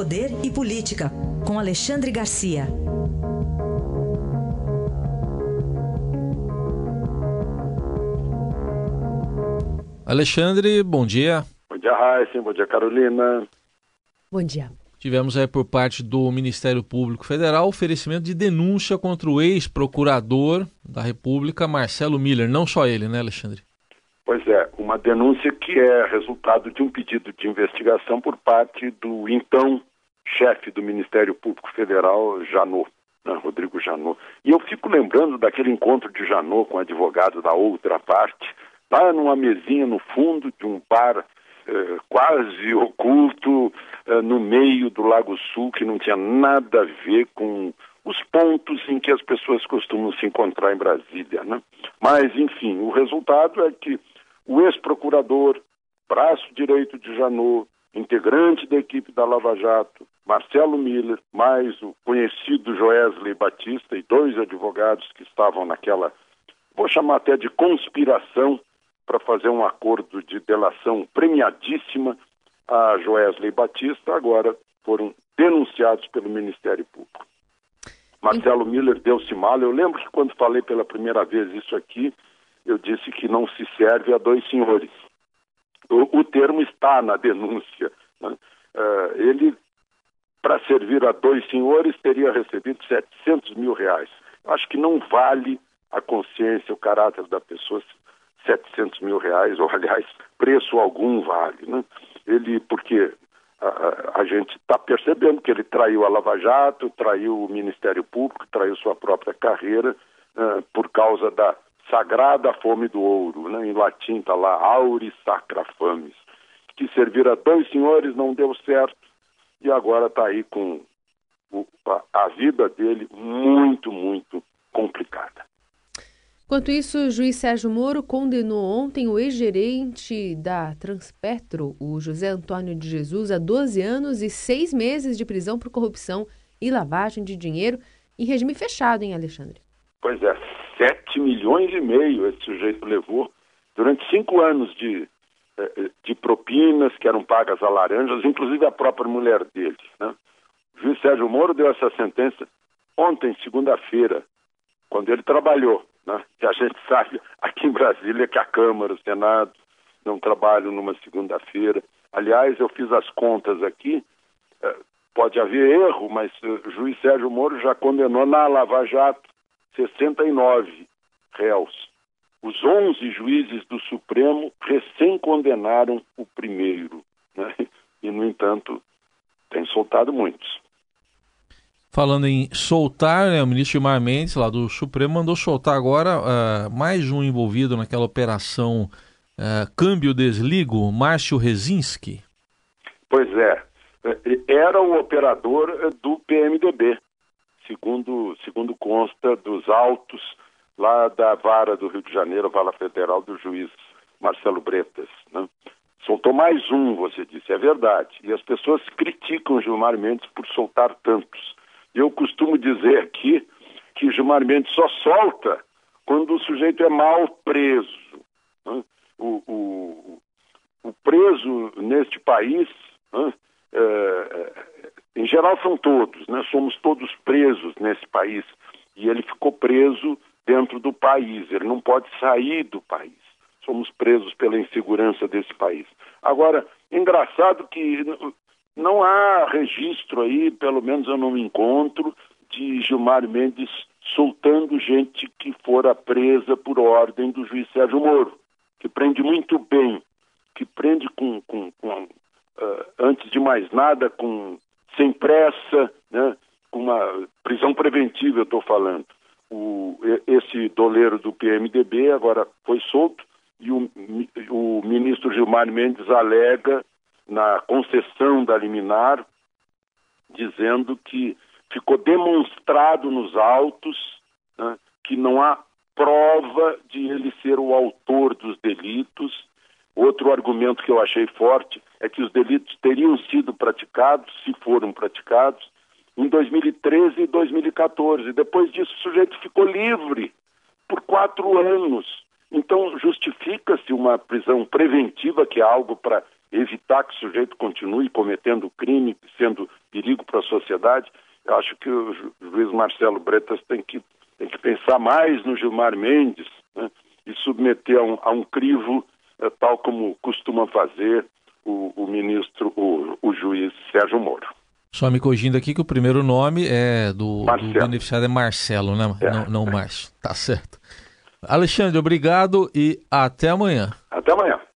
Poder e Política, com Alexandre Garcia. Alexandre, bom dia. Bom dia, Raíssa. Bom dia, Carolina. Bom dia. Tivemos aí por parte do Ministério Público Federal oferecimento de denúncia contra o ex-procurador da República, Marcelo Miller. Não só ele, né, Alexandre? Pois é, uma denúncia que é resultado de um pedido de investigação por parte do então chefe do Ministério Público Federal, Janot, né, Rodrigo Janot. E eu fico lembrando daquele encontro de Janot com o advogado da outra parte, lá numa mesinha no fundo de um bar eh, quase oculto eh, no meio do Lago Sul, que não tinha nada a ver com os pontos em que as pessoas costumam se encontrar em Brasília. Né? Mas, enfim, o resultado é que o ex-procurador, braço direito de Janot, integrante da equipe da Lava Jato, Marcelo Miller, mais o conhecido Joesley Batista e dois advogados que estavam naquela, vou chamar até de conspiração, para fazer um acordo de delação premiadíssima a Joesley Batista, agora foram denunciados pelo Ministério Público. Marcelo Miller deu-se mal. Eu lembro que quando falei pela primeira vez isso aqui, eu disse que não se serve a dois senhores. O, o termo está na denúncia. Né? Uh, ele, para servir a dois senhores, teria recebido 700 mil reais. Acho que não vale a consciência, o caráter da pessoa 700 mil reais, ou aliás, preço algum vale. Né? Ele, porque a, a gente está percebendo que ele traiu a Lava Jato, traiu o Ministério Público, traiu sua própria carreira uh, por causa da sagrada fome do ouro. Né? Em latim está lá, auris sacra fames. Que servir a dois senhores não deu certo e agora está aí com o, a, vida dele muito, muito complicada. Enquanto isso, o juiz Sérgio Moro condenou ontem o ex-gerente da Transpetro, o José Antônio de Jesus, a 12 anos e 6 meses de prisão por corrupção e lavagem de dinheiro em regime fechado, hein, Alexandre? Pois é, 7 milhões e meio esse sujeito levou durante cinco anos de, de propinas que eram pagas a laranjas, inclusive a própria mulher dele. Né? O juiz Sérgio Moro deu essa sentença ontem, segunda-feira, quando ele trabalhou né? a gente sabe aqui em Brasília que a Câmara, o Senado não trabalham numa segunda-feira. Aliás, eu fiz as contas aqui, é, pode haver erro, mas o juiz Sérgio Moro já condenou na Lava Jato 69 réus. Os 11 juízes do Supremo recém-condenaram o primeiro. Né? E, no entanto, tem soltado muitos. Falando em soltar, né, o ministro Gilmar Mendes, lá do Supremo, mandou soltar agora uh, mais um envolvido naquela operação uh, câmbio-desligo, Márcio Rezinski. Pois é, era o operador do PMDB, segundo, segundo consta dos autos lá da vara do Rio de Janeiro, Vala Federal, do juiz Marcelo Bretas. Né? Soltou mais um, você disse, é verdade. E as pessoas criticam Gilmar Mendes por soltar tantos. Eu costumo dizer aqui que Gilmar Mendes só solta quando o sujeito é mal preso. Né? O, o, o, preso neste país, né? é, é, em geral são todos, né? somos todos presos nesse país. E ele ficou preso dentro do país, ele não pode sair do país. Somos presos pela insegurança desse país. Agora, engraçado que não há registro aí, pelo menos eu não encontro, de Gilmar Mendes soltando gente que fora presa por ordem do juiz Sérgio Moro, que prende muito bem, que prende com, com, com uh, antes de mais nada, com sem pressa, né, com uma prisão preventiva, eu estou falando. O, esse doleiro do PMDB agora foi solto e o, o ministro Gilmar Mendes alega na concessão da liminar, dizendo que ficou demonstrado nos autos né, que não há prova de ele ser o autor dos delitos. Outro argumento que eu achei forte é que os delitos teriam sido praticados, se foram praticados, em 2013 e 2014. Depois disso, o sujeito ficou livre por quatro anos. Então, justifica-se uma prisão preventiva, que é algo para evitar que o sujeito continue cometendo crime, sendo perigo para a sociedade. Eu acho que o juiz Marcelo Bretas tem que, tem que pensar mais no Gilmar Mendes né, e submeter a um, a um crivo, eh, tal como costuma fazer o, o ministro, o, o, juiz Sérgio Moro. Só me corrigindo aqui que o primeiro nome é do, do beneficiário é Marcelo, né? É. Não, não Márcio. Tá certo. Alexandre, obrigado e até amanhã. Até amanhã.